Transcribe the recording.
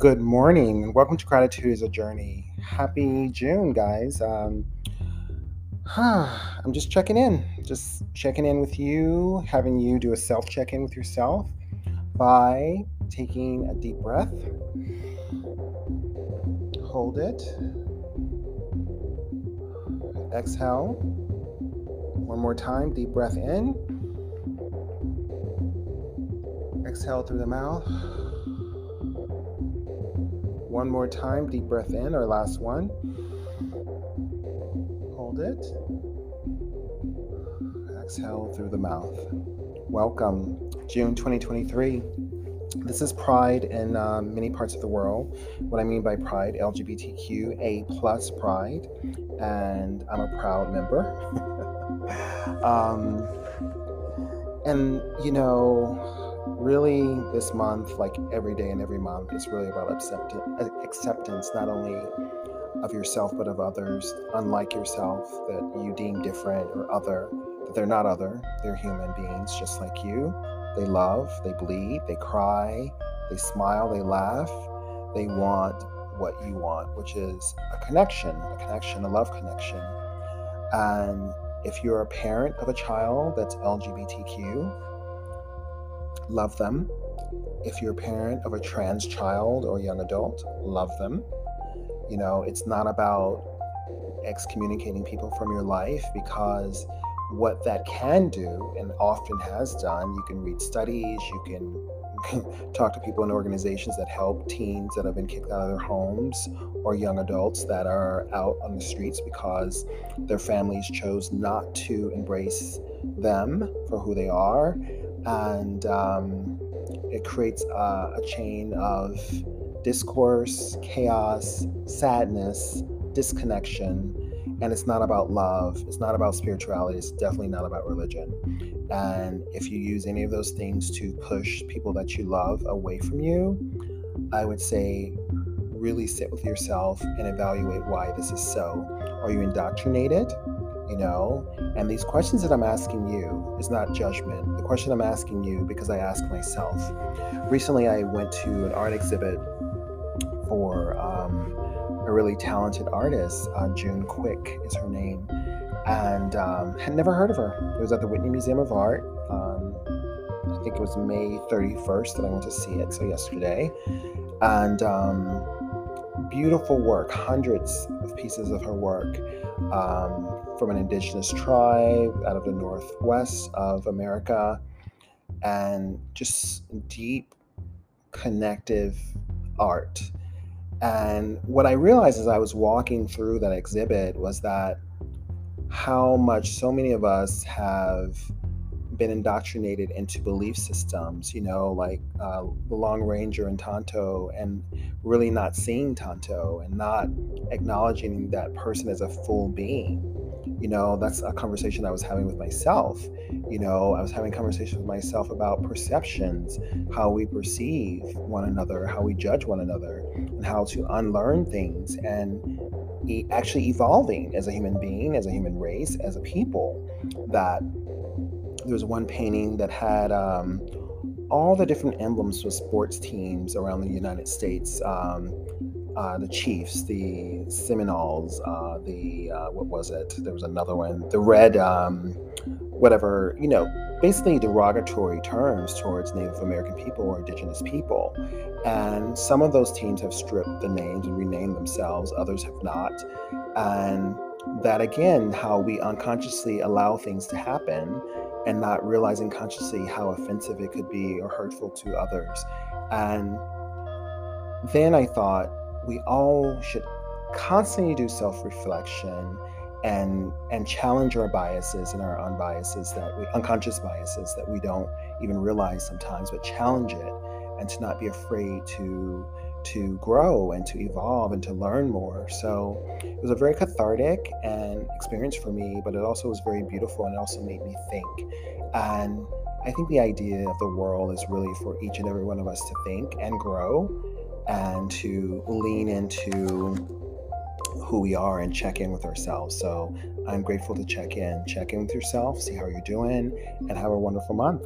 Good morning. and Welcome to Gratitude is a Journey. Happy June, guys. Um, I'm just checking in, just checking in with you, having you do a self check in with yourself by taking a deep breath. Hold it. Exhale. One more time. Deep breath in. Exhale through the mouth. One more time, deep breath in, our last one. Hold it. Exhale through the mouth. Welcome, June 2023. This is Pride in uh, many parts of the world. What I mean by Pride, LGBTQ A plus Pride, and I'm a proud member. um, and you know, really this month like every day and every month is really about acceptance not only of yourself but of others unlike yourself that you deem different or other that they're not other they're human beings just like you. They love they bleed they cry they smile they laugh they want what you want which is a connection a connection a love connection. And if you're a parent of a child that's lgbtq love them. If you're a parent of a trans child or young adult, love them. You know, it's not about excommunicating people from your life because what that can do and often has done, you can read studies, you can talk to people in organizations that help teens that have been kicked out of their homes or young adults that are out on the streets because their families chose not to embrace them for who they are and um, it creates a, a chain of discourse, chaos, sadness, disconnection. And it's not about love. It's not about spirituality. It's definitely not about religion. And if you use any of those things to push people that you love away from you, I would say really sit with yourself and evaluate why this is so. Are you indoctrinated? You know? And these questions that I'm asking you is not judgment. The question I'm asking you because I ask myself. Recently, I went to an art exhibit for um, a really talented artist, uh, June Quick is her name, and um, had never heard of her. It was at the Whitney Museum of Art. Um, I think it was May 31st that I went to see it, so yesterday. And um, beautiful work, hundreds of pieces of her work um, from an indigenous tribe out of the northwest of America, and just deep, connective art. And what I realized as I was walking through that exhibit was that how much so many of us have been indoctrinated into belief systems, you know, like uh, the Lone Ranger and Tonto, and really not seeing Tonto and not acknowledging that person as a full being. You know, that's a conversation I was having with myself. You know, I was having conversations with myself about perceptions, how we perceive one another, how we judge one another, and how to unlearn things and actually evolving as a human being, as a human race, as a people that there was one painting that had um, all the different emblems of sports teams around the United States. Um, uh, the Chiefs, the Seminoles, uh, the uh, what was it? There was another one, the Red, um, whatever. You know, basically derogatory terms towards Native American people or Indigenous people. And some of those teams have stripped the names and renamed themselves. Others have not. And that again, how we unconsciously allow things to happen and not realizing consciously how offensive it could be or hurtful to others. And then I thought we all should constantly do self-reflection and and challenge our biases and our unbiases that we unconscious biases that we don't even realize sometimes, but challenge it and to not be afraid to to grow and to evolve and to learn more. So it was a very cathartic and experience for me, but it also was very beautiful and it also made me think. And I think the idea of the world is really for each and every one of us to think and grow and to lean into who we are and check in with ourselves. So I'm grateful to check in. Check in with yourself, see how you're doing, and have a wonderful month.